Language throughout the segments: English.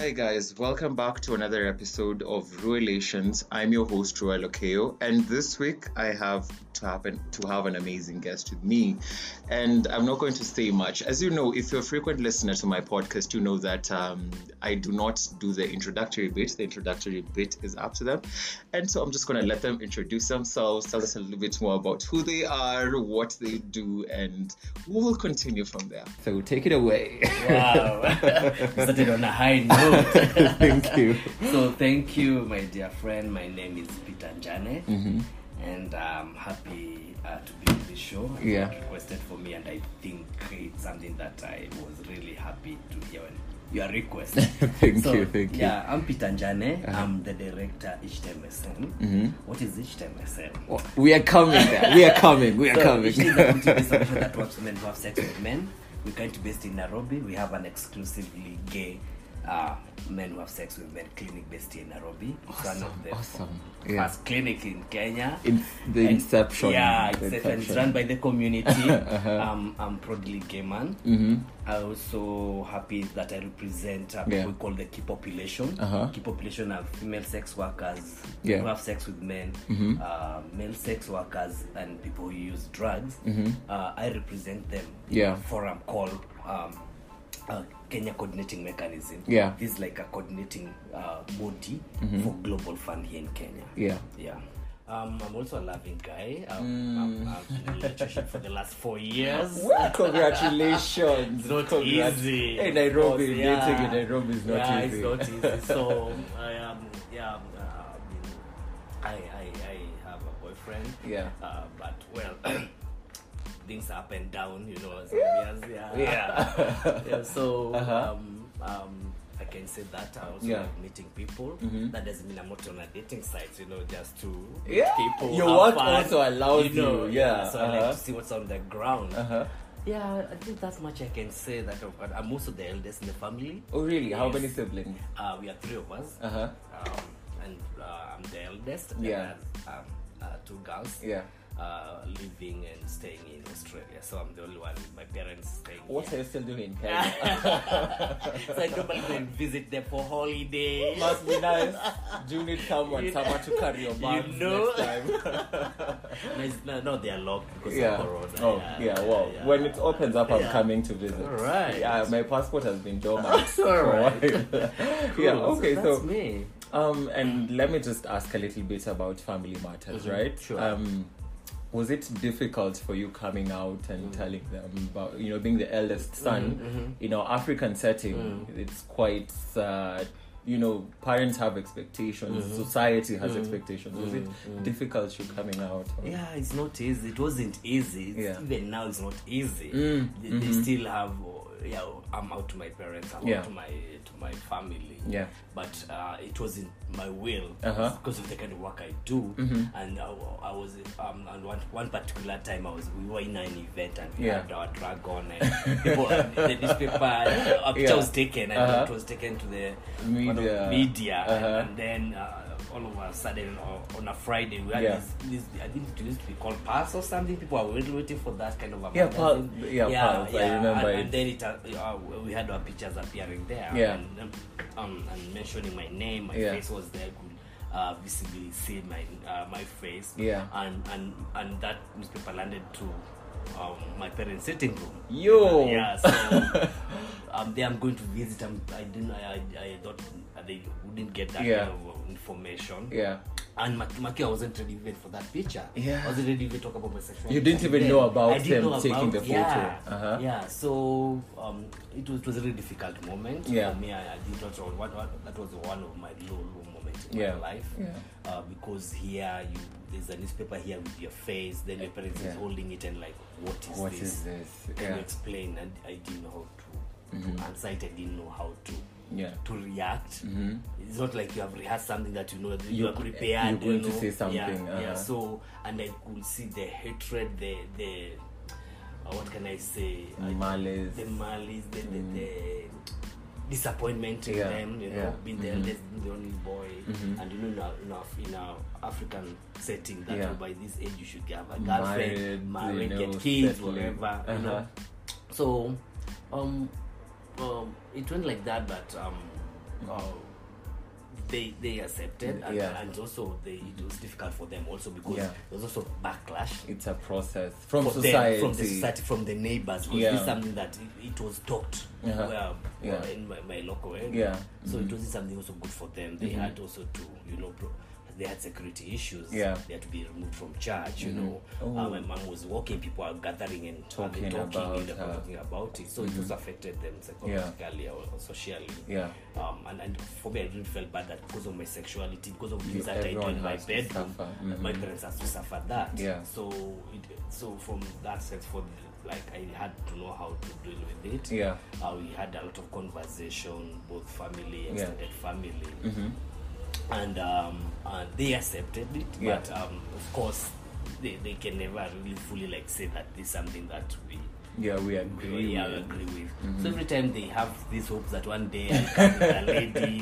Hi guys, welcome back to another episode of Relations. I'm your host Ruele Okeyo, and this week I have to happen to have an amazing guest with me. And I'm not going to say much. As you know, if you're a frequent listener to my podcast, you know that um, I do not do the introductory bit. The introductory bit is up to them, and so I'm just going to let them introduce themselves, tell us a little bit more about who they are, what they do, and we will continue from there. So take it away. Wow. Started on a high note. Thank you. so thank you, my dear friend. My name is Peter Njane. Mm-hmm. And I'm happy uh, to be on this show. Yeah. requested for me, and I think it's something that I was really happy to hear when your request. Thank so, you, thank you. Yeah, I'm Peter Njane. Uh-huh. I'm the director HTMSN. Mhm. What is HTMSN? Well, We are coming there. We are coming. We are So, coming. Ish is a that works with men who have sex with men. We're currently based in Nairobi. We have an exclusively gay uh, men who have sex with men clinic based in Nairobi. It's one of the awesome. Yeah. first clinic in Kenya. In the And- inception. Yeah, The it's, it's run by the community. Uh-huh. um, I'm proudly gay man. Mm-hmm. I'm also happy that I represent uh, Yeah. what we call the key population. Uh-huh. Key population are female sex workers Yeah. who have sex with men, Mhm. uh, male sex workers, and people who use drugs. Mhm. Uh, I represent them in Yeah. a forum called um, uh, Kenya Coordinating Mechanism. Yeah. This is like a coordinating uh, body Mhm. for global fund here in Kenya. Yeah. Yeah. Um, I'm also a loving guy. Um, Mm. I'm, I've been in a relationship for the last four years. Well, congratulations. It's not Congrats. easy. Hey, Nairobi, course, yeah. dating in Nairobi is not yeah, easy. it's not easy. So I am, yeah, um, uh, I, I, I have a boyfriend. Yeah. Uh, but well, things up and down, you know. As years, yeah. Yeah. yeah. So Uh-huh. um, um, I can say that I also Yeah. like meeting people. Mhm. That doesn't mean I'm not on a dating site, you know, just to meet Yeah. people. Your have work fun, also allows know, you, yeah, So I like uh-huh. to see what's on the ground. Uh-huh. Yeah, I think that's much I can say. That I've got- I'm also the eldest in the family. Oh, really? How many siblings? Uh, we are three of us, Uh-huh. um, and uh, I'm the eldest. Yeah. I have, um, uh, two girls. Yeah. Uh, living and staying in Australia, so I'm the only one. My parents staying. What are you still doing in Kenya? so I normally go and visit them for holiday. Must be nice. Do you need someone, You- someone to carry your bags You know. next time? no, no, no, they are locked because yeah. of Corona. Oh, yeah. Well, yeah. when it opens up, I'm Yeah. coming to visit. All right. Yeah, my passport has been dormant All for a while. Cool. Yeah. Okay. so So, me. um, and let me just ask a little bit about family matters, Mhm, right? sure. Um, was it difficult for you coming out and Mm. telling them about, you know, being the eldest son? Mhm, mhm. You know, African setting, Mm. it's quite. Uh, you know, parents have expectations. Mhm. Society has Mm. expectations. Was it Mm, mm. difficult you coming out? or- Yeah, it's not easy. It wasn't easy. Yeah. Even now, it's not easy. They, they mhm. still have. Yeah, I'm out to my parents. I'm Yeah. out to my to my family. Yeah. But uh, it wasn't my will Uh-huh. because of the kind of work I do. Mhm. And I, I was um, and one one particular time I was we were in an event and we Yeah. had our dragon and people the newspaper a picture Yeah. was taken and Uh-huh. it was taken to the Media. media and, Uh-huh. and then uh, all of a sudden uh, on a Friday we had Yeah. this, this I think it used to be called pass or something. People are waiting, waiting for that kind of a Yeah, magazine. yeah, yeah, Pulse, I remember and, and then it uh, uh, we had our pictures appearing there Yeah. and, um, um, and mentioning my name my Yeah. face was there could uh, visibly see my uh, my face Yeah. and and and that newspaper landed to um, my parents sitting room Yo. yeah so um, there I'm going to visit I'm, I didn't I, I, I thought they wouldn't get that Yeah. kind of uh, information Yeah. and Mak- Maki, I wasn't ready even for that picture. Yeah. I wasn't ready to talk about my sexuality. You didn't even Then. know about I them know taking the photo. Yeah, Uh-huh. yeah. So um, it was, it was a really difficult moment Yeah. for me. I, I did not what, what that was one of my low low moments in Yeah. my life. Yeah. Uh, because here you there's a newspaper here with your face, then your parents Yeah. is holding it and like, what is What this? is this? Can Yeah. you explain? And I didn't know how to, Mhm. to answer it. I didn't know how to Yeah. to react. Mm-hmm. It's not like you have rehearsed something that you know You- you, are prepared. you're going you to say something, Yeah, yeah. uh-huh. So and I could see the hatred, the the uh, what can I say? Malice. the malice, the, Mm. the, the disappointment in Yeah, them. You know, yeah. being the Mhm. eldest, being the only boy, Mhm. and you know, in our, in our, in our African setting, that Yeah. by this age you should have a girlfriend, Married, married, you know, get kids, settling. whatever. Uh-huh. know. So, um, um, it went like that, but um, uh, they they accepted, and, Yeah. and also they, it was difficult for them also because Yeah. there was also backlash It's a process from for them, society. from the society, from the neighbors. Because Yeah. this something that it, it was talked Uh-huh. well, Yeah. in my, my local area. Yeah. Mm-hmm. So it wasn't something also good for them. They had also to, you know, pro- they had security issues. Yeah. They had to be removed from church, you know. Oh. Uh, my mom was walking, people are gathering and Talking and talking, about and. Mm-hmm. talking about it. So it also affected them psychologically or, or socially. Yeah. Um, and, and for me, I really felt bad that because of my sexuality, because of things that I do in my bedroom, suffer. my parents has to suffer that. Yeah. So it, so from that sense, for the, like I had to know how to deal with it. Yeah. Uh, we had a lot of conversation, both family, Yeah. extended family, Mm-hmm. And um, uh, they accepted it. Yeah. But um, of course, they, they can never really fully like say that this is something that we Yeah, we agree. yeah, we agree with. Mm-hmm. So every time they have this hope that one day i come with a lady,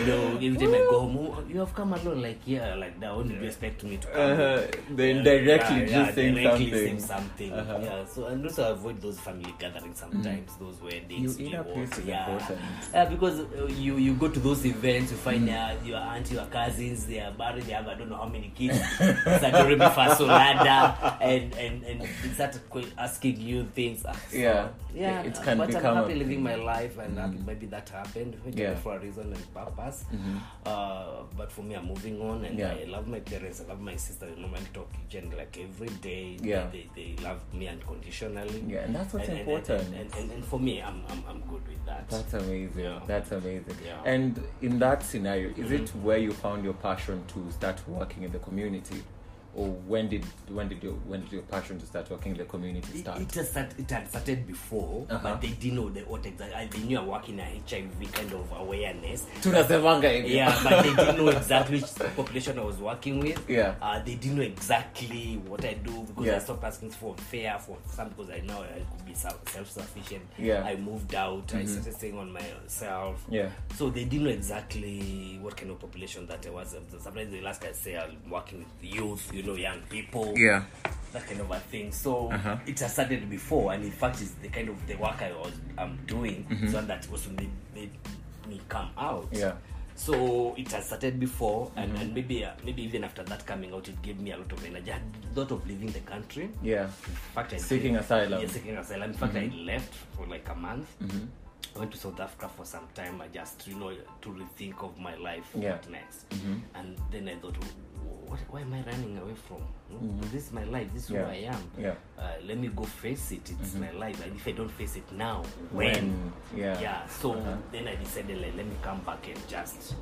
you know, every time I go home, "Oh, you have come alone, like yeah, like that. When did you expect me to come? Uh-huh. Then Yeah, directly yeah, just yeah, saying directly something. something. Uh-huh. Yeah. So and also avoid those family gatherings sometimes, mm. those weddings. You- inner what, yeah. important. Yeah, because uh, you you go to those events, you find Mm. find uh, your aunt, your cousins, they are married, they have I don't know how many kids. it's a Doremi Fasolada, and and and they start asking you things. Ah, Yeah. yeah. It can but become I'm a- happy living my life, and happy maybe that happened Yeah. for a reason and purpose. Uh, but for me, I'm moving on, and Yeah. I love my parents. I love my sister. You know, I talk each and like every day. Yeah. They, they, love me unconditionally. Yeah, and that's what's And- important. And, and, and, for me, I'm, I'm, I'm good with that. That's amazing. Yeah. That's amazing. Yeah. And in that scenario, is it where you found your passion to start working in the community, or when did when did your when did your passion to start working in the community It, start? it, has start, it had started before, Uh-huh. but they didn't know the, what exactly. They knew I work in a HIV kind of awareness. Tunasemanga. Yeah, but they didn't know exactly which population I was working with. Yeah. Uh, they didn't know exactly what I do because Yeah. I stopped asking for fair for some because I know I could be self sufficient. Yeah. I moved out. I started staying on myself. Yeah. So they didn't know exactly what kind of population that I was. Sometimes they ask I say I'm working with youth, you know, young people Yeah. that kind of a thing. So Uh-huh. it has started before, and in fact, it's the kind of the work I was I'm doing, so that also made, made me come out. Mm-hmm. Yeah. So it has started before, and, and maybe uh, maybe even after that coming out, it gave me a lot of energy. I had a lot of leaving the country. Yeah. In fact, I Seeking did- asylum. Mm-hmm. Yeah, seeking asylum. In fact, I left for like a month. I went to South Africa for some time. I just, you know, to rethink of my life. Yeah. What next? And then I thought, "Wh- what, why am I running away from? No, This is my life. This is Yeah. who I am. Yeah. Uh, let me go face it. It's my life. And if I don't face it now, when? Yeah. Yeah. So Uh-huh. then I decided, like, let me come back and just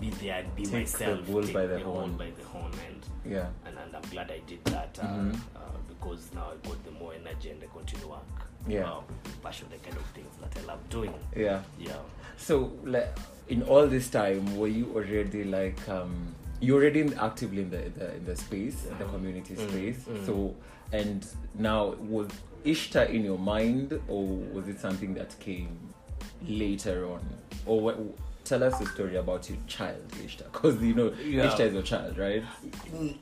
be there and be Take the myself. bull take by the bull horn. by the horn and Yeah. and, and I'm glad I did that uh, Mhm. uh, because now I got the more energy and I continue work. Yeah. Uh, passion, the kind of things that I love doing. Yeah. Yeah. So, like, in all this time, were you already like um, you already in, actively in the, the in the space, in the community mm. space? Mm. So, and now was Ishtar in your mind, or was it something that came later on? Or what, tell us a story about your child, Ishtar, because you know Yeah. Ishtar is your child, right? Mm.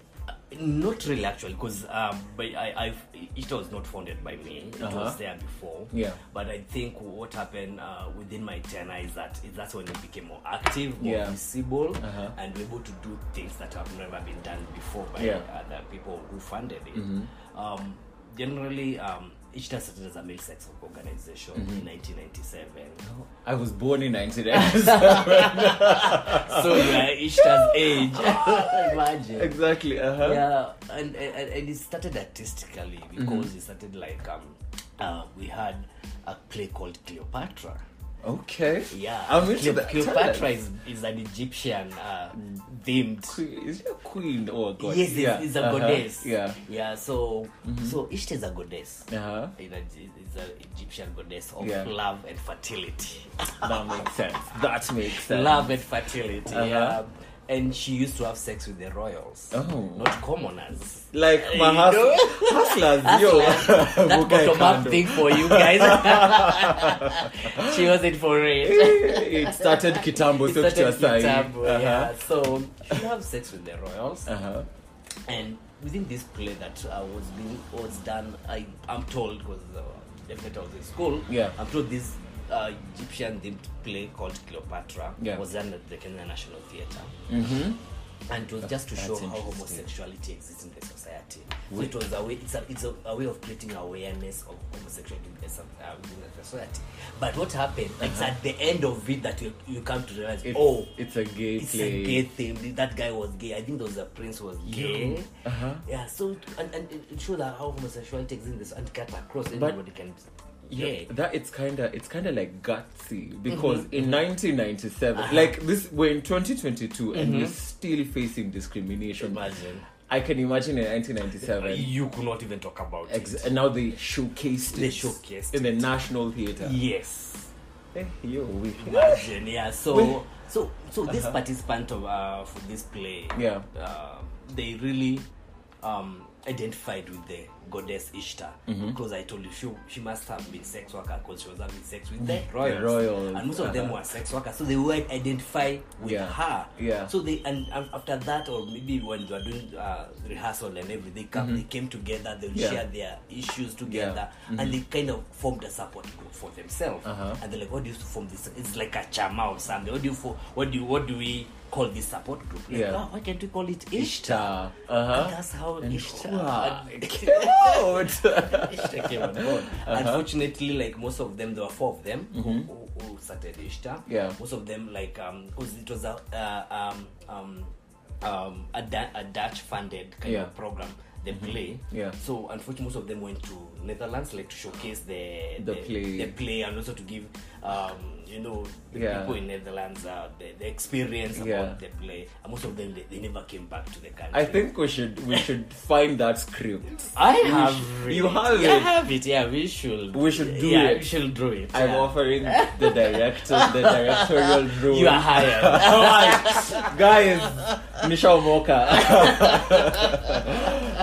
Not really, actually, because um, but I, I've it was not founded by me. It Uh-huh. was there before. Yeah. But I think what happened uh, within my tenure is that is that's when it became more active, more Yeah. visible, Uh-huh. and able to do things that have never been done before by Yeah. Mm-hmm. other people who funded it. Um, generally, um, Ishtar started as a male sex organization Mm-hmm. in 1997. I was born in 1997. so yeah, are age. Imagine. exactly. Uh-huh. yeah and, and and it started artistically because Mm-hmm. it started like um uh, we had a play called cleopatra Okay. yeah I'm into that. cleopatra is, is an egyptian uh, themed Queen, is she a queen or a god? yes Yeah. it's a Uh-huh. goddess Yeah. yeah so so ishtar is a goddess Uh-huh. It's an Egyptian goddess of Yeah. love and fertility. That makes sense. That makes sense. love and fertility. Uh-huh. Yeah. And she used to have sex with the royals, Oh. not commoners. Like my hus- hustlers, yo. that bottom up thing for you guys. she wasn't for it. it started kitambo, It so started. Kitambo, Uh-huh. yeah. So she have sex with the royals, Uh-huh. and within this play that uh, was being was done, I I'm told because uh, definitely I was in school. Yeah. I'm told these uh, Egyptian themed play called Cleopatra Yeah. was done at the Kenya National Theatre. Mm-hmm. And it was just to show how homosexuality exists in the society. So it was a way, it's a, it's a, a way of creating awareness of homosexuality in the, uh, within the society. But what happened, it's at the end of it that you, you come to realize, It's, oh, it's a gay it's play. a gay thing. That guy was gay. I think there was a prince who was gay. Uh-huh. Yeah, so and, and it- showed that how homosexuality exists in this and cut across anybody can. Yeah, that it's kind of it's kind of like gutsy because in 1997 Uh-huh. like this we're in 2022 and we're still facing discrimination imagine i can imagine in 1997 you could not even talk about ex- it. and now they showcased They it showcased in the national theater Yes. Eh, yo, we- Imagine, yeah. So, Wait. so, so this participant of uh, for this play, Yeah. uh, they really um, identified with the goddess Ishtar Mm-hmm. because I told you she, she must have been sex worker because she was having sex with the royals, royals, and most of uh-huh. them were sex workers, so they would identify with Yeah. her. Yeah. So they and um, after that, or maybe when they were doing uh, rehearsal and everything, they come, they came together. They Mm-hmm. Yeah. share their issues together, Yeah. mm-hmm. and they kind of formed a support group for themselves. Uh-huh. And they're like, "What do you form this? It's like a chama or something. What do you for? What do you? What do we call this support group? Like, Yeah. oh, why can't we call it Ishtar? Ishtar. Uh-huh. And that's how And Ishtar, Ishtar On board. Uh-huh. Unfortunately, like most of them, there were four of them who, who, who started. Mm-hmm. Yeah. Most of them, like, um, was it was a uh, um um um a, da- a Dutch funded kind Yeah. Mm-hmm. of program. The play, Yeah. So unfortunately, most of them went to Netherlands, like to showcase the The play. the play, and also to give, um, you know, the Yeah. people in Netherlands uh, the, the experience Yeah. about the play. And most of them, they, they never came back to the country. I think we should we should find that script. I We have it. you have Yeah, I have it. Yeah, we should. We should do yeah, it. we should do it. I'm offering the director the directorial role. You are hired. Alright, guys, Michelle Mocha.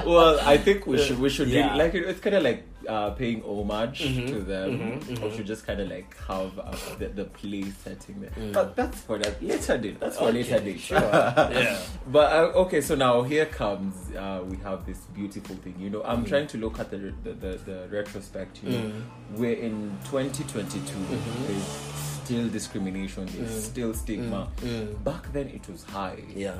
Well, I think we should we should Yeah. do like it's kind of like uh, paying homage Mm-hmm. to them, or should just kind of like have uh, the, the play setting there. Mm. But that's for that later day. That's for later day. sure. yeah. But uh, okay, so now here comes uh, we have this beautiful thing. You know, Mm. I'm trying to look at the the, the, the retrospect. You know, we're in 2022. Mm-hmm. There's still discrimination. There's still stigma. Back then, it was high. Mm. Yeah.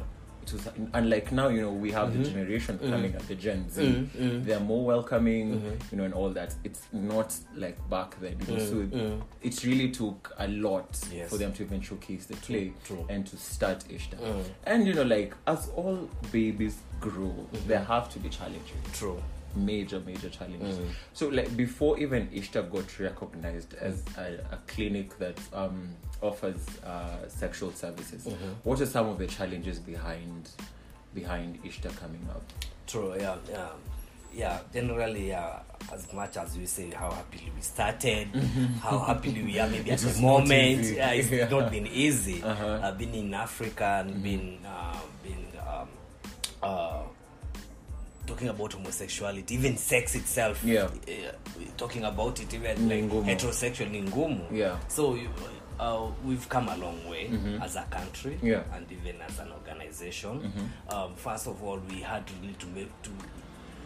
Was unlike now. You know, we have Mm-hmm. the generation coming at the Gen Z. Mm, They're more welcoming. Mm-hmm. You know, and all that. It's not like back then. You know, so it really took a lot Yes. for them to even showcase the play true. and to start Ishtar. Mm. And you know, like as all babies grow, Mm-hmm. there have to be challenges. True. Major, major challenges. Mm. So, like before even Ishtar got recognized as a, a clinic that um, offers uh, sexual services, Mm-hmm. what are some of the challenges behind behind Ishtar coming up? True. Yeah. Yeah. Yeah. Generally, yeah. As much as we say how happily we started, how happily we are, maybe at the moment, yeah, it's Yeah. not been easy. Uh-huh. I've been in Africa and been uh, been um, uh, talking about homosexuality, even sex itself. Yeah. uh, talking about it, even like ngumu. heterosexual ni ngumu. Yeah. So you, uh, we've come a long way as a country Mm-hmm. Yeah. Mm-hmm. and even as an organization. Um, first of all, we had really to make to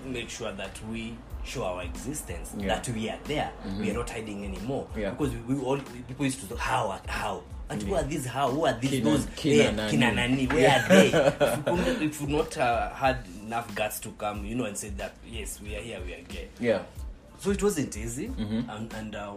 make sure that we show our existence, Yeah. that we are there. We are not hiding anymore. Yeah. Because we, we all people used to talk how how. And who are these? How? Who are these? Kina- those kina eh, nani? kina nani? Where are they? if we could- if we not uh, had enough guts to come, you know, and say that yes, we are here, we are gay Yeah. so it wasn't easy Mm-hmm. and, and uh,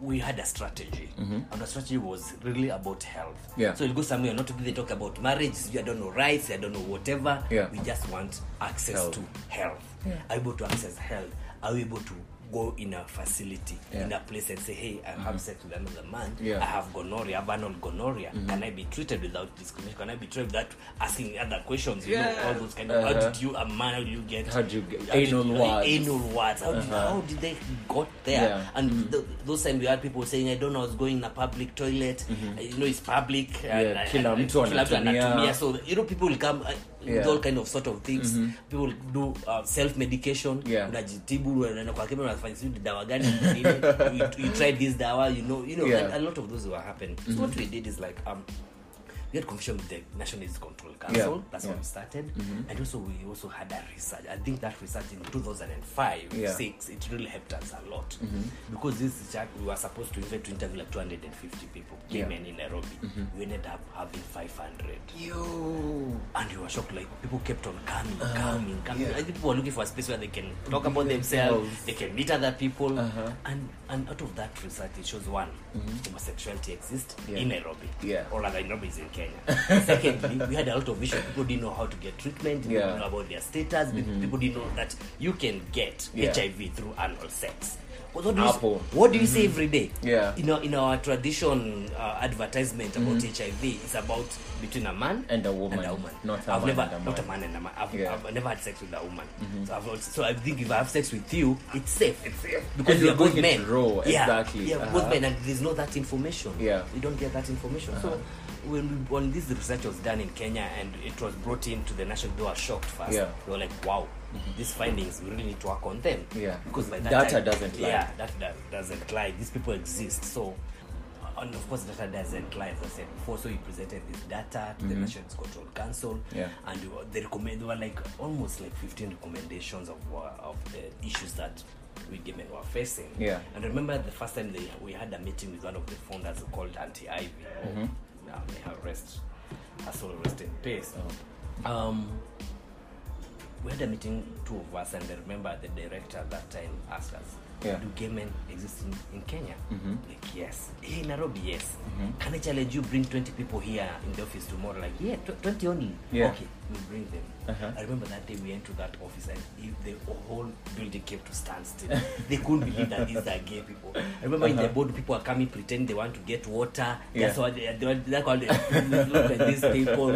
we had a strategy and the strategy was really about health Yeah. so it goes somewhere not to really talk about marriage i don't know rights i don't know whatever Yeah. we just want access Health. to health are we able to access health are we able to go in a facility Yeah. in a place and say hey i have sex with another man Yeah. i have gonorrhea I have anal gonorrhea mm-hmm. can i be treated without discrimination can i be treated without asking other questions you know all those kind of Uh-huh. how did you a man how do you get How do you get- anal did words anal words how, Uh-huh. did, how did they got there Yeah. and mm-hmm. the, those times we had people saying i don't know i was going in a public toilet mm-hmm. you know it's public yeah, and- kila mtu anatumia. so you know people will come uh, Yeah. all kind of sort of things people will do uh, self medication Yeah. unajitibu unaenda kwa kemia unafanya sijui dawa gani you, you tried this dawa you know you know Yeah. a lot of those were happening so what we did is like um we had confusion with the National AIDS Control Council. Yeah, That's yeah. how we started. And also we also had a research. I think that research in 2005, Yeah. six, it really helped us a lot because this research we were supposed to invite to interview like 250 people, Yeah. men in Nairobi. We ended up having 500 Yo. and we were shocked like people kept on coming Uh-huh. coming coming yeah. I think people were looking for a space where they can talk about themselves they can meet other people Uh-huh. and and out of that research it shows one homosexuality exists Mm-hmm. In Nairobi Yeah. or rather Nairobi is in Kenya secondly we had a lot of issues people didn't know how to get treatment Yeah. Mm-hmm. didn't know about their status people didn't know that you can get Yeah. HIV through anal sex what do you, what do you say every day? Yeah. In our, in our tradition uh, advertisement about HIV, it's about between a man And a woman, And a woman. not a I've man never, and a not a man. man and a man. I've, Yeah. Mm-hmm. I've never had sex with a woman. So, I've so I think if I have sex with you, it's safe. It's safe because we are both men. raw, yeah, exactly. Yeah, Uh-huh. both men, and there's no that information. Yeah. Uh-huh. we don't get that information. So when we, when this research was done in Kenya and it was brought into the national, they were shocked first. Yeah. Mm-hmm. They were like, "Wow, these findings we really need to work on them." Yeah. because by that Data time, doesn't lie. Yeah, that, that doesn't lie. These people exist. So and of course data doesn't lie as i said before so we presented this data to the national control council Mm-hmm. Yeah. and they recommend there were like almost like 15 recommendations of uh, of the issues that we women were facing Yeah. and remember the first time they, we had a meeting with one of the founders called anti ivy Mm-hmm. Uh, may have rest a soul rest in peace Oh. um we had a meeting two of us and i remember the director at that time asked us Yeah. do gay men exist in, in kenya Mhm. like yes hey nairobi yes Mhm. can i challenge you bring 20 people here in the office tomorrow like yeah tw- 20 only Yeah. okay we'll bring them Uh-huh. i remember that day we went to that office and if the whole building came to stand still they couldn't believe that these are gay people i remember in the Uh-huh. board people are coming pretending they want to get water Yeah. that's what they, they, were- that's why they look at these people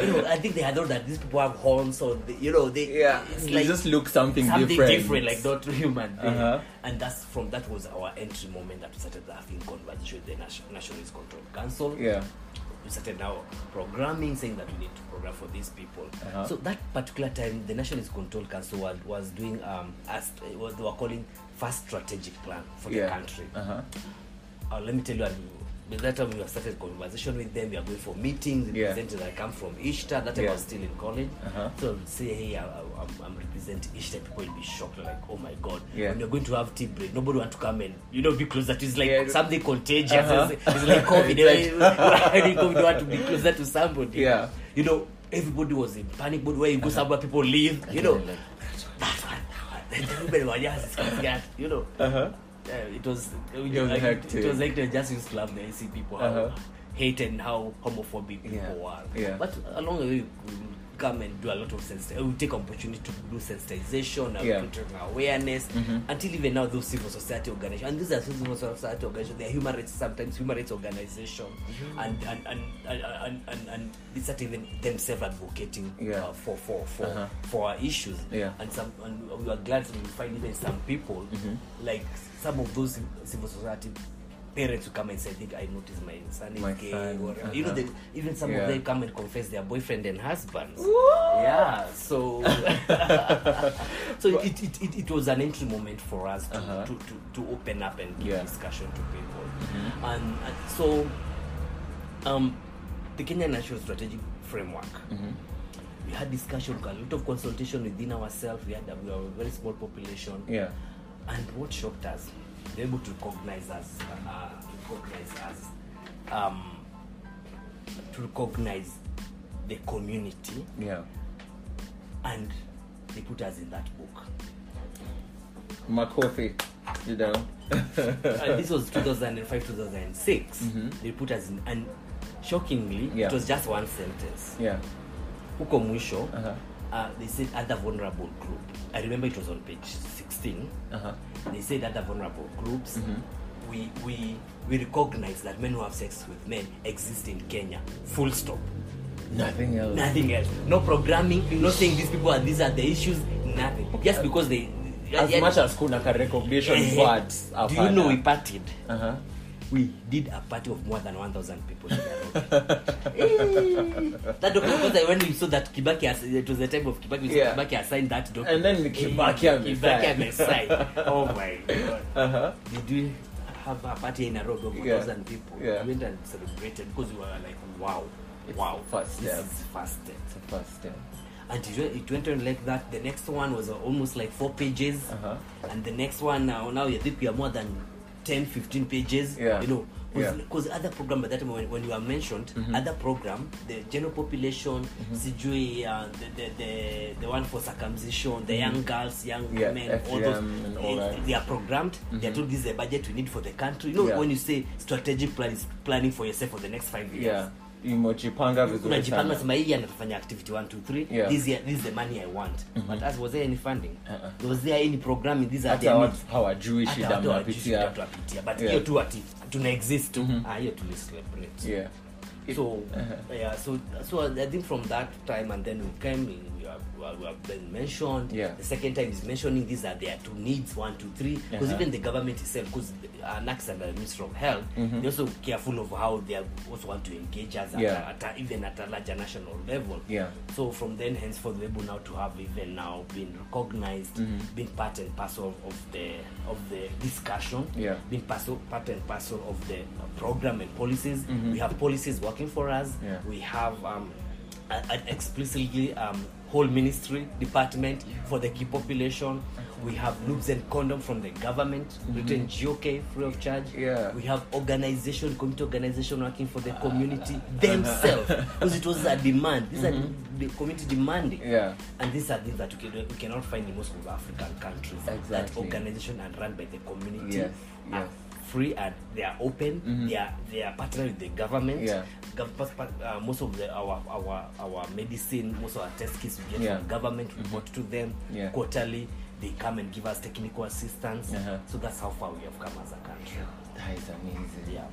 you know i think they had thought that these people have horns or they, you know they Yeah. it's You like just look something, something different. different, like not human. Uh-huh. And that's from that was our entry moment that we started having conversation with the Nation- National AIDS Control Council. Yeah. We started now programming, saying that we need to program for these people. Uh-huh. So that particular time, the National AIDS Control Council was, was doing um, as what they were calling first strategic plan for the country. Uh-huh. Uh, let me tell you, by that time we have started conversation with them. We are going for meetings. Yeah. Representatives that I come from Ishtar. That time Yeah. I was still in college. Uh-huh. So say, hey, I, I, Representing Ishtar. People will be shocked, like, oh my god. Yeah. When you're going to have tea break, nobody want to come and you know be close to. It's like Yeah. something contagious. Uh-huh. It's, it's like COVID. It's Like, you don't want to be closer to somebody. Yeah. You know, everybody was in panic mode. Where you go somewhere, people leave. You know. Like, That's was just scared. You know uh-huh. uh, it was it was, It like, hectic. it was like they just used to love the AC people how Uh-huh. hate and how homophobic people Yeah. were. Yeah. But along the way, come and do a lot of sensitization. We take opportunity to do sensitization and Yeah. creating awareness Mhm. until even now those civil society organizations and these are civil society organizations they are human rights sometimes human rights organizations Mm-hmm. and, and, and, and, and, and, and they start even themselves advocating Yeah. uh, for for for, Uh-huh. for our issues Yeah. and some and we are glad to find even some people Mhm. like some of those civil society parents who come and say, I think I noticed my son is My gay son, or you know uh-huh. they, even some Yeah. of them come and confess their boyfriend and husbands. Yeah, so so it, it, it, it was an entry moment for us to, Uh-huh. to, to, to open up and give Yeah. discussion to people. Mhm. And, and so um, the Kenya National Strategic Framework Mhm. we had discussion, a lot of consultation within ourselves. We had a, we were a very small population, Yeah. and what shocked us, they were able to recognize us, uh, recognize us, um, to recognize the community, Yeah. and they put us in that book. Makofi. You know. and this was 2005, 2006. Mhm. They put us in, and shockingly, Yeah. it was just one sentence. yeah. Huko mwisho, Uh-huh. Uh, they said other vulnerable group. I remember it was on page 16. Uh-huh. they said other vulnerable groups Mm-hmm. we, we, we recognize that men who have sex with men exist in Kenya. Full stop. Nothing else. Nothing else. No programming. No saying these people are these are the issues. Nothing. Just because they. As yeah, much as kuna recognition eh, words. Do you know we parted? Uh-huh. We did a party of more than 1,000 people in Nairobi. Eh, that document, because when we saw that Kibaki, ass- it was the time of Kibaki, we Yeah. Kibaki assigned that document. And then Eh, Kibaki amesign. Kibaki amesign. Oh my God. Uh-huh. did we have a party in Nairobi of Yeah. 1,000 people? Yeah. We went and celebrated because we were like, wow. wow, first this step. is first step. It's a first step. And it went, on like that. The next one was almost like four pages. Uh-huh. And the next one now, now you think you are more than 10, 15 pages. Yeah. You know, Yeah. Mm-hmm. because other program at that time when, when you are mentioned, other program, the general population, sijui, uh, the, the, the, the one for circumcision, the young girls, young Mm-hmm. Yeah, women, all those, FGM all eh, that. Mm-hmm. they are programmed. They are told this is the budget we need for the country. You know, Yeah. when you say strategic plan is planning for yourself for the next five years Yeah. Imojipanga vizuri unajipanga sana. sema hii anafanya activity 1 2 3 Yeah. this, year, this is the money i want but as was there any funding Uh-uh. was there any programming these are Hata needs. hawajui shida watu hawajui shida mnapitia. watu wapitia. but Yeah. tu ati tuna exist tu ah hiyo tu celebrate Yeah. It- so yeah so so i think from that time and then we came in, have, we have been mentioned Yeah. the second time is mentioning these are their two needs one two three because Uh-huh. even the government itself because ANAX and the ministry of health they're also careful of how they also want to engage us at, Yeah. at even at a larger national level Yeah. so from then henceforth we're able now to have even now been recognized being part and parcel of the of the discussion Yeah. being parcel, part and parcel of the uh, program and policies we have policies working for us Yeah. we have um, explicitly um, whole ministry department for the key population we have loops and condom from the government mhm. written GOK free of charge Yeah. we have organization community organization working for the ah. community themselves because it was a demand these are mhm. the community demanding Yeah. and these are things that we, can, we cannot find in most of African countries. Exactly. That organization and run by the community. Yes, yes. Free and they are open. They are they are partnering with the government. Yeah. Uh, most of the our our our medicine, most of our test kits we get Yeah. from government. We report to them Yeah. quarterly. They come and give us technical assistance. Uh-huh. So that's how far we have come as a country. That is amazing. Yeah.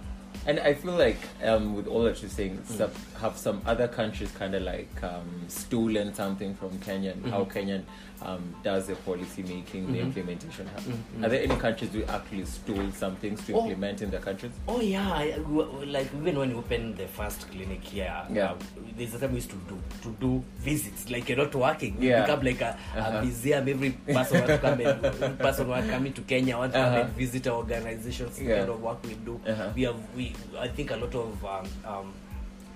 And I feel like um, with all that you're saying, some, have some other countries kind of like um, stolen something from Kenya and how Kenyan um, does the policy making, the implementation happen. Are there any countries who actually stole some things to Oh. implement in their countries? Oh yeah, I, like even when we opened the first clinic here, Yeah. uh, there's a time we used to do to do visits. Like you're not working, you Yeah. become like a, Uh-huh. a museum. Every person wants to come and person wants coming to Kenya wants to come Uh-huh. and visit our organizations. Yeah. Kind of work we do. Uh-huh. We have we. I think a lot of um, um,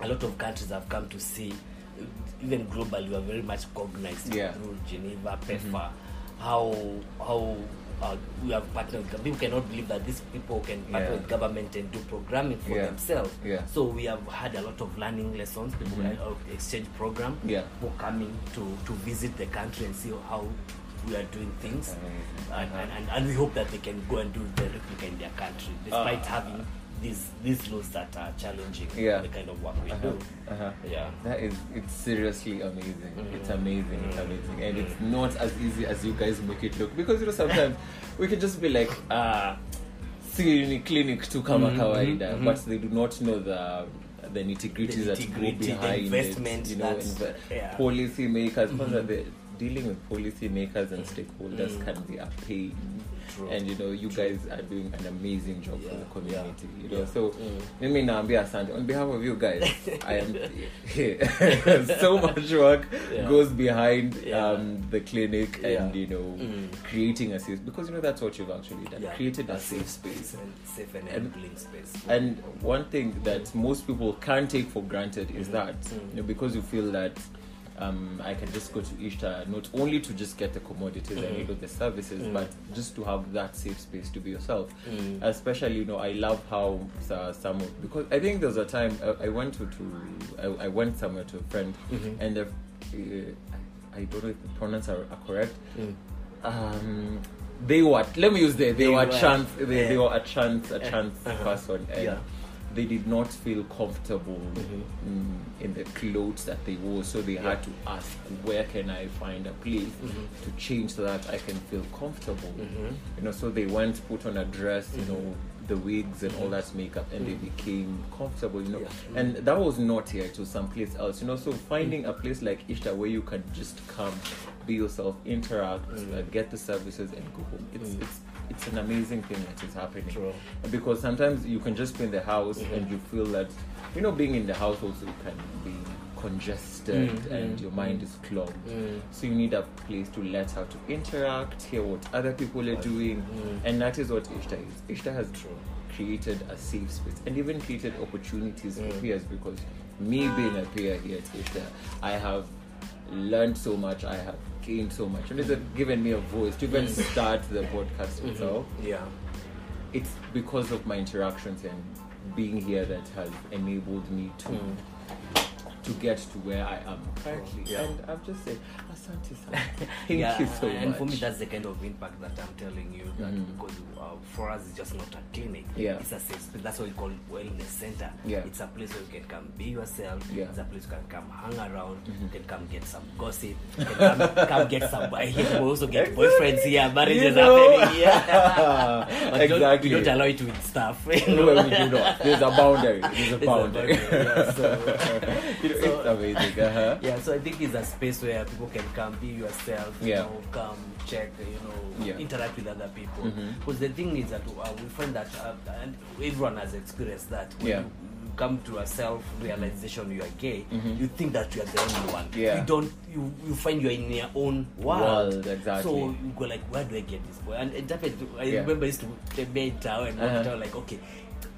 a lot of countries have come to see. Even globally, we are very much cognized Yeah. Mm-hmm. through Geneva, PEPFAR, how how uh, we have partnered. People cannot believe that these people can partner Yeah. with government and do programming for Yeah. themselves. Yeah. So we have had a lot of learning lessons, people Mhm. uh, exchange program, Yeah. people coming to, to visit the country and see how we are doing things. Amazing. And, and, and, we hope that they can go and do the replica in their country, despite Ah. having these these laws that are challenging Yeah. the kind of work we Uh-huh. do. Uh-huh. Yeah. That is, it's seriously amazing. It's Mm. It's amazing, and it's not as easy as you guys make it look. Because you know sometimes we can just be like, ah, see ni clinic tu kama Mhm, kawaida, mhm, but they do not know the the nitty gritty that go nitty-gritty, the behind investment it. You know, inv- yeah. policy makers. the dealing with policy makers and stakeholders Mm. can be a pain. True. And you know, you guys are doing an amazing job for the community. yeah, You know, yeah. so Mm. mimi naambia asante on behalf of you guys i am so much work Yeah. goes behind Yeah. um, the clinic and you know Mm. creating a safe because you know that's what you've actually done Yeah. created a safe space and safe and enabling space. and one thing that most people can't take for granted is that Mm. you know, because you feel that um, I can just go to Ishtar not only to just get the commodities and you know the services, Mm. but just to have that safe space to be yourself. Mm. Especially, you know, I love how uh, some because I think there was a time uh, I went to, to I, I went somewhere to a friend Mhm. and the, uh, I, I don't know if the pronouns are, are correct. Mm. Um, they were let me use the they, They were were, chance they, they were a chance a chance Uh-huh. person and Yeah. They did not feel comfortable Mhm. in, in the clothes that they wore so they had to ask where can I find a place Mhm. to change so that I can feel comfortable Mhm. you know so they went put on a dress you know the wigs and all Mhm. that makeup and they Mhm. became comfortable you know Yeah. and that was not here it was someplace else you know so finding a place like ishtar where you can just come be yourself interact Mm. uh, get the services and go home it's Mm. it's it's an amazing thing that is happening True. because sometimes you can just be in the house Mhm. and you feel that you know being in the house also can be congested Mm, and your mind is clogged Mm. so you need a place to let her to interact hear what other people are doing Mm. and that is what ishtar is ishtar has True. created a safe space and even created opportunities for Mm. peers because me being a peer here at Isha, I have learned so much. I have gained so much, and it's given me a voice to even mm. start the podcast mm-hmm. itself. Yeah. It's because of my interactions and being here that has enabled me to mm. To get to where I am currently. Yeah. And I've just said, Asante. Thank yeah, you so and much. for me, that's the kind of impact that I'm telling you. That Mhm. because uh, for us, it's just not a clinic. Yeah. It's a safe space. That's what we call it wellness center. Yeah. It's a place where you can come be yourself. Yeah. It's a place you can come hang around. Mhm. You can come get some gossip. You can come, come get some. We also get boyfriends here, marriages You know? happening here. But we don't- Exactly. We don't allow to eat stuff. no, we do not. There's a boundary. There's a There's a boundary. boundary, yeah, so- so- it's amazing. Uh-huh. Yeah, so I think it's a space where people can come, be yourself, you Yeah. know, come check, you know, Yeah. interact with other people. Mhm. Because the thing is that uh, we find that, uh, and everyone has experienced that. When Yeah. you, come to a self-realization you are gay, Mhm. you think that you are the only one. Yeah. You don't. You, you find you are in your own world. World, exactly. So you go like, where do I get this boy? And it happened. I Yeah. remember I used to town and Uh-huh. down like, okay.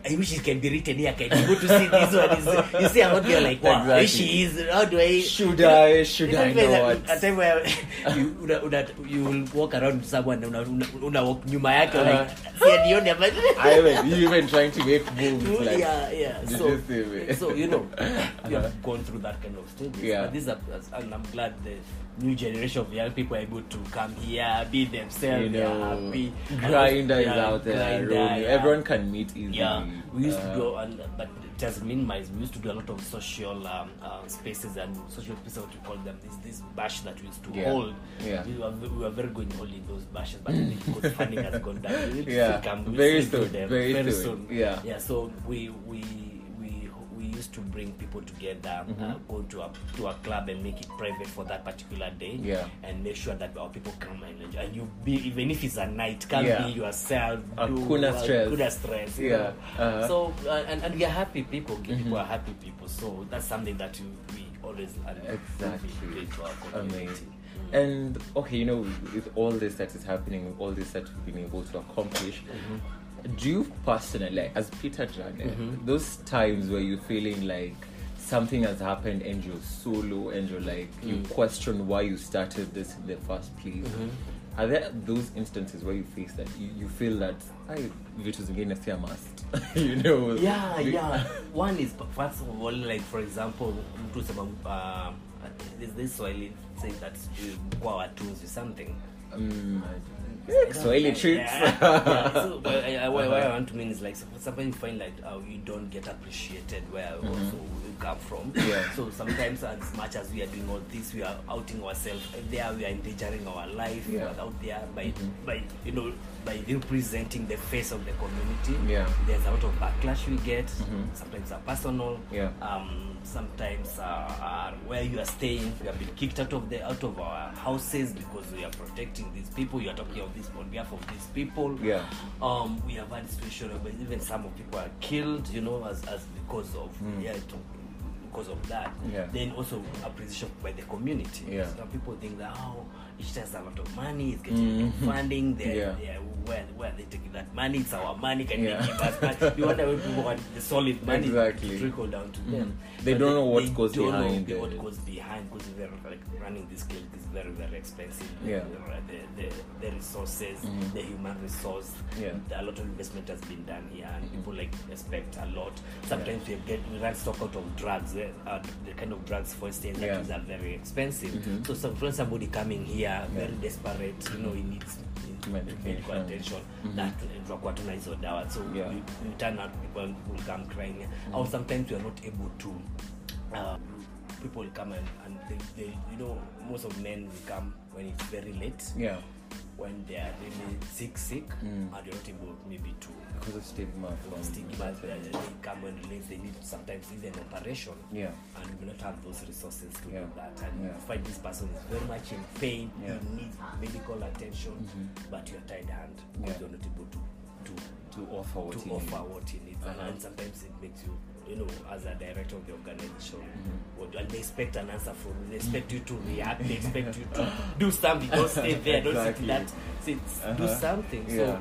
I wish it can be written here. Can you go to see this one? Is, you see, I'm not there like, wow, Exactly. she is. How do I? Should you know, I? Should I know a- what? A time where you, una, una, you will walk around someone una, una, una walk nyuma yake Uh-huh. like, si anione but I even, you even trying to make moves like yeah, yeah. So, you see so you know, you Uh-huh. have gone through that kind of stages. Yeah. But this is, and I'm glad the new generation of young people are able to come here, be themselves, you know, happy. Grindr is Yeah, out there. Yeah. Everyone can meet easily. Yeah, we used Uh, to go, and, but it has minimized. We used to do a lot of social um, uh, spaces and social spaces, what we call them. This this bash that we used to Yeah. hold. Yeah. We were, we were very good in holding those bashes, but because funding has gone down. We Yeah, come- we very soon, them very soon. Yeah. yeah. So we we we used to bring people together, uh, Mhm. go to a to a club and make it private for that particular day. Yeah. and make sure that our people come and enjoy. And you be even if it's a night, come Yeah. be yourself. Hakuna uh, stress. Hakuna stress. you Yeah. know. Uh-huh. So uh, and, and we are happy people. Gay People Mhm. are happy people. So that's something that you, we always uh, Exactly. to our community. Amazing. And okay, you know, with all this that is happening, with all this that we've been able to accomplish, Mm-hmm. Do you personally, like, as Peter Njane, Mhm. those times where you're feeling like something has happened and you're solo and you're like, you Mm. question why you started this in the first place? Mhm. Are there those instances where you face that you, you feel that I vitu zingine si a must, you know? yeah yeah one is first of all like for example mtu uh, this swahili saying that uh, kwa watunzi something Um, yeah, Swahili treats. Yeah, yeah. So, well, I, I, what I want to mean is like sometimes you find like uh, you don't get appreciated where also you come from. Mm-hmm. Yeah. So sometimes as much as we are doing all this, we are outing ourselves. There we are endangering our life. We Yeah. out there by Mhm. by you know by representing the face of the community. Yeah. There's a lot of backlash we get. Mhm. Sometimes are personal. Yeah. Um, sometimes uh, are where you are staying. We have been kicked out of the out of our houses because we are protecting these people. You are talking of this on behalf of these people. Yeah. Um, we have had situation where even some of people are killed. You know, as, as because of Mm. yeah. To, because of that, Yeah. then also appreciation by the community. Yeah. Some people think that oh, it has a lot of money, it's getting Mhm. funding. They're, Yeah. they're- where where are they taking that money? It's our money. Can Yeah. they give us money? You wonder when people want the solid money Exactly. to trickle down to them. Mhm. They But don't know what they goes don't know behind what goes behind because they're like running this clinic is very very expensive. Yeah. The the, the resources, Mhm. the human resource. Yeah. A lot of investment has been done here, and people like expect a lot. Sometimes we get we run stock out of drugs. Uh, the kind of drugs, for instance, that Yeah. is are very expensive. Mhm. So some somebody coming here very desperate, you know, he needs medical attention. Mhm. That tutakuwa tuna hizo dawa. So Yeah. we, we turn out people will come crying, or sometimes we are not able to. Uh, people come and, and they, they, you know, most of men will come when it's very late Yeah. When they are really sick, sick, Mm. and they're not able maybe to Because of stigma. From stigma. They, they come and release, they need sometimes even operation, Yeah. and we will not have those resources to Yeah. do that. And Yeah. you find this person is very much in pain, Yeah. he needs medical attention, Mhm. but you're tied hand because Yeah. you're not able to to To offer what to you offer need. what he needs, Uh-huh. and sometimes it makes you, you know, as a director of the organization, Mhm. and they expect an answer from you. They expect you to react. They expect you to do something. Don't stay there. Don't sit Exactly. that. Sit, Do Uh-huh. something. Yeah. So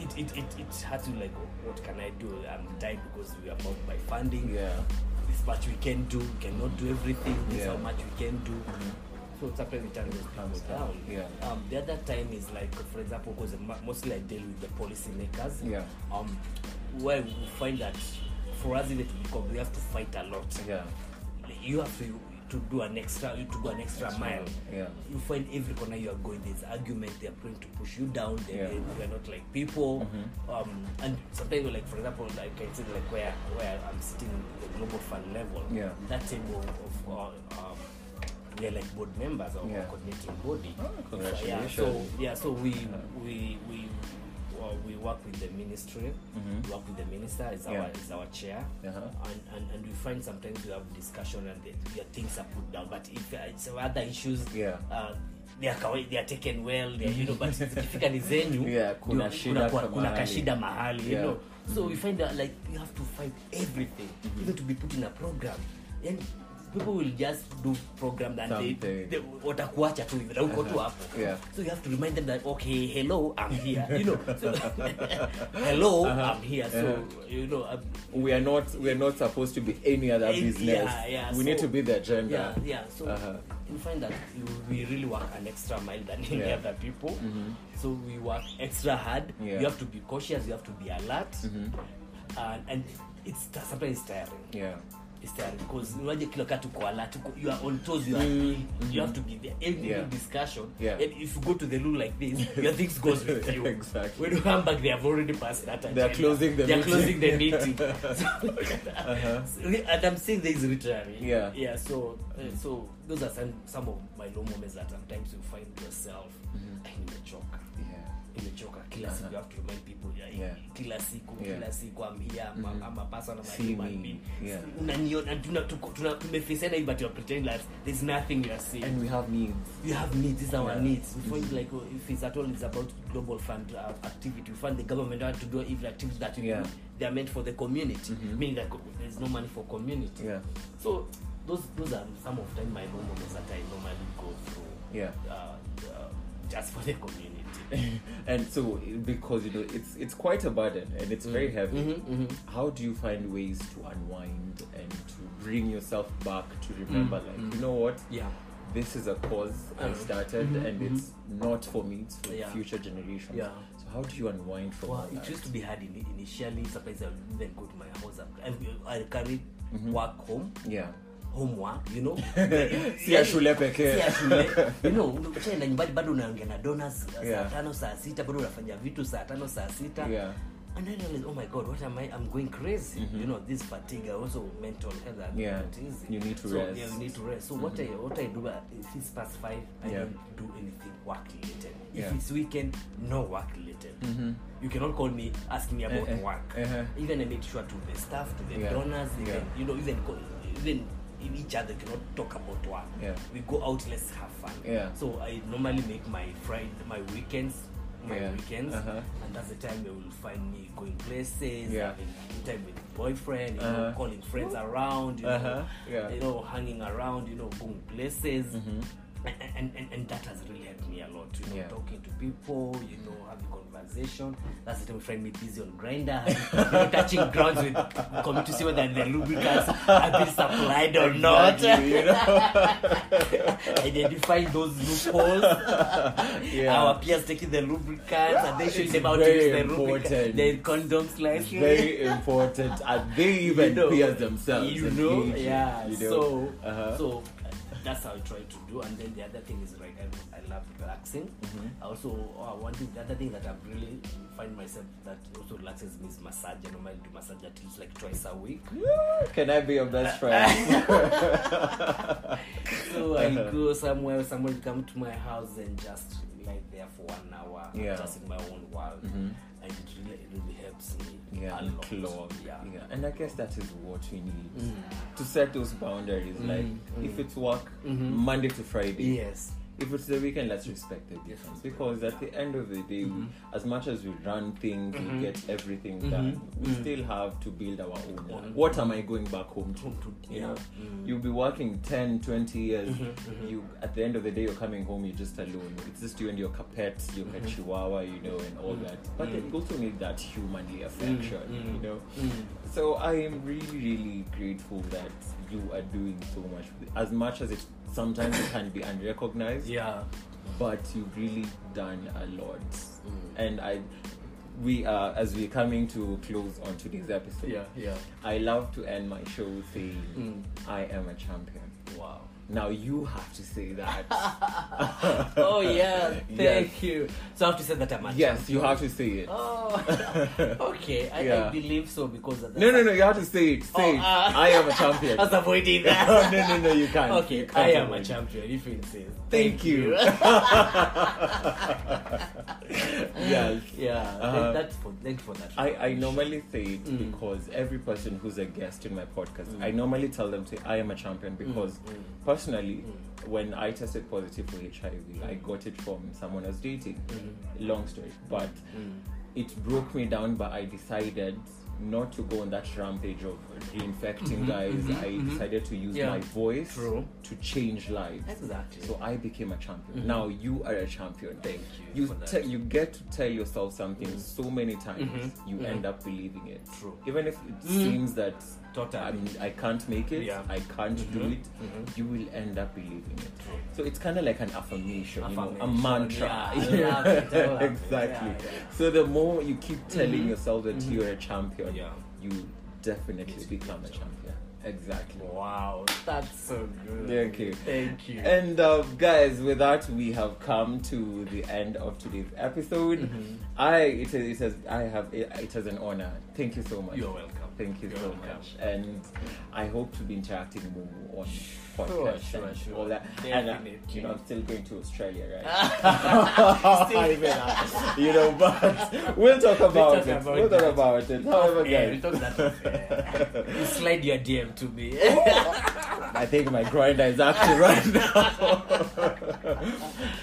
it, it, it, it had to like, oh, what can I do? I'm dying because we are bound by funding. Yeah. this much we can do. We cannot do everything. This Yeah. how much we can do. So sometimes we turn those Comes people down, down. yeah. Um, the other time is like, for example, because mostly I deal with the policymakers. Yeah. Um, where we find that for us even we have to fight a lot. Yeah. You have to to do an extra, you to go an extra, mile. Yeah. You find every corner you are going, there's argument. They are going to push you down. They, Yeah. Mm-hmm. are not like people. Um, and sometimes, like for example, like I said, like where where I'm sitting in the global fund level. Yeah. That table of uh, um, we are like board members of Yeah. our coordinating body. Oh, yeah. So yeah. So we we we. Uh, we work with the ministry. mm-hmm. work with the minister. Is our Yeah. is our chair Uh-huh. and, and, and we find sometimes we have discussion and the, the things are put down but if uh, it's other issues Yeah. uh, they are, they are taken well they are, you know but zikifika ni zenyu Yeah, kuna shida kuna, kuna kashida mahali yeah. you know so we find that like you have to fight everything mm-hmm. even to be put in a program and people will just do program that they, Something. they watakuacha tu hivi uko tu hapo Yeah. so you have to remind them that okay hello i'm here you know so, hello Uh-huh. i'm here so Uh-huh. you know I'm, We are not we are not supposed to be any other Eh, business. yeah, yeah, we so, need to be the agenda. yeah yeah so Uh-huh. you find that you, we really work an extra mile than any Yeah. other people mm-hmm. so we work extra hard Yeah. You have to be cautious you have to be alert mm-hmm. and, and it's sometimes tiring Yeah. Because unaje kila wakati uko alert uko- you are on toes you are Mm, you have to be there every Yeah. discussion Yeah. and if you go to the loo like this your things goes with you Exactly. when you come back they have already passed that They are closing the they are meeting. closing the meeting Uh-huh. So, and I'm saying this literally. Yeah. Yeah. So, uh, so those are some some of my low moments that sometimes you find yourself. "Ai, nimechoka Yeah. Nimechoka kila siku you have to remind people yeah, Yeah. kila siku Yeah. kila siku I'm here I'm, Mhm. I'm a person I'm a human being Yeah. unaniona tuna tuna tumefacena hivi but you're pretending like there's nothing you are seeing And we have needs. we have needs these are our Yeah. needs we find mm-hmm. like uh, if it's at all it's about global fund uh, activity we find the government had to do even activities that we Yeah. they are meant for the community mm-hmm. meaning that there's no money for community Yeah. so those those are some of them my moments that I normally go through Yeah. uh, just for the community. And so because you know it's it's quite a burden and it's very heavy. Mhm, mhm. how do you find ways to unwind and to bring yourself back to remember Mm, like you know what? Yeah. This is a cause i Uh, started mhm, and it's not for me it's for Yeah. future generations. Yeah. so how do you unwind from well, all it used to be hard initially sometimes I would even go to my house and I carry work home. Yeah homework you know Si ya shule pekee. Si ya shule. you know unaenda nyumbani bado unaongea na donors saa Yeah. tano saa sita bado unafanya vitu saa tano saa sita yeah and then I realized, oh my god what am I I'm going crazy Mhm. you know this fatigue also mental health are Yeah. not easy You need to so, rest. yeah you need to rest so what I what I do uh, if it's past five I Yeah. don't do anything work related if Yeah. it's weekend no work related Mhm. you cannot call me ask me about eh, work uh-huh. even I make sure to the staff to the Yeah. donors even Yeah. you know even even in each other cannot talk about work Yeah. we go out let's have fun Yeah. so I normally make my Friday my weekends my Yeah. weekends Uh-huh. and that's the time you will find me going places Yeah. having time with boyfriend you know Uh-huh. calling friends around you know Uh-huh. Yeah. you know hanging around you know going places Mhm. And, and, and, that has really helped me a lot you know Yeah. talking to people you know having conversation that's the time find me busy on Grindr you know, touching grounds with coming to see whether the lubricants have been supplied or not Exactly, you identifying those loopholes Yeah. our peers taking the lubricants and they showing It's them how to use the important. lubricants the condoms like very important and they even You know, pierce themselves you know yeah you know? so Uh-huh. so that's how i try to do and then the other thing is like i, I love relaxing. Mhm. I also uh, one thing the other thing that i've really find myself that also relaxes me is massage. I normally do massage at least like twice a week. Can i be your best friend? So i go somewhere someone come to my house and just lie there for one hour Yeah. just in my own world. Mhm. And it really, it really helps me yeah a and lot. clog yeah, yeah and i guess that is what we need Mm. to set those boundaries like Mm, if mm. it's work Mhm. monday to friday yes if it's the weekend, let's respect the difference because at the end of the day, we, as much as we run things, we get everything done. We still have to build our own. What am I going back home to? You know, you'll be working 10, 20 years. You at the end of the day, you're coming home. You're just alone. It's just you and your pets, your chihuahua, you know, and all that. But then you also need that humanly affection, you know. So I am really, really grateful that you are doing so much. As much as it sometimes it can be unrecognized, Yeah. but you've really done a lot. And I, we are as we're coming to close on today's episode. Yeah. Yeah. I love to end my show saying, Mm. "I am a champion." Wow. Now you have to say that. Oh yeah. Thank Yes. you. So I have to say that I'm a yes, champion. you have to say it. Oh, okay. I, I Yeah. believe so because of the No, no, no. You have to say it. Say Oh, it. uh, I am a champion. I was avoiding no, that. no, no. You can't. Okay, You can't I am a avoid it. champion. If you insist. Thank you. yes. Yeah. Uh-huh. That's for. Thank you for that. I, I normally say it Mm. because every person who's a guest in my podcast, I normally tell them to say I am a champion because Mm. Personally, mm. when I tested positive for HIV, I mm. got it from someone I was dating. Mm. Long story, but Mm. it broke me down. But I decided not to go on that rampage of reinfecting mm-hmm, guys. Mm-hmm, I mm-hmm. decided to use Mm-hmm, Yeah. my voice True. to change lives. Exactly. So I became a champion. Now you are a champion. Thank you You te- you get to tell yourself something so many times, Mhm. you end up believing it. True. Even if it seems that Totally. I mean I can't make it, Yeah. I can't do Mhm. it, Mhm. you will end up believing it. True. So it's kind of like an affirmation, you know, a mantra. yeah, I love it, I love it, exactly. yeah, yeah. So the more you keep telling Mhm. yourself that Mhm. you're a champion, Yeah. you definitely Yes, become a champion. Exactly. Wow, that's so good. Thank you. Thank you. And uh, guys, with that, we have come to the end of today's episode. Mhm. I it it has I have it, it is an honor. Thank you so much. You're welcome. Thank you so much, and I hope to be interacting more. on Sure, podcasts sure, sure. all that. And uh, you know, I'm still going to Australia, right? Still- Even, uh, you know, but we'll talk about talk it. about we'll talk that. about it. However, Yeah, guys, we talk that off air. You slide your DM to me. I think my Grindr is active right now.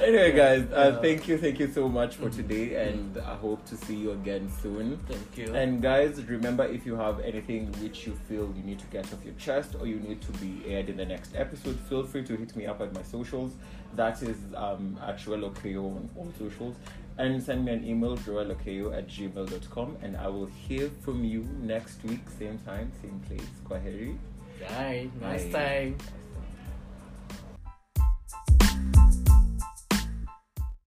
anyway, guys, uh, thank you, thank you so much for today, and I hope to see you again soon. Thank you. And guys, remember if you have anything which you feel you need to get off your chest or you need to be aired in the next episode, episode, feel free to hit me up at my socials. That is um, at Ruele Okeyo on all socials. And send me an email, joelokeo at gmail.com. And I will hear from you next week, same time, same place. Kwaheri. Bye. Nice Bye. time. Nice time.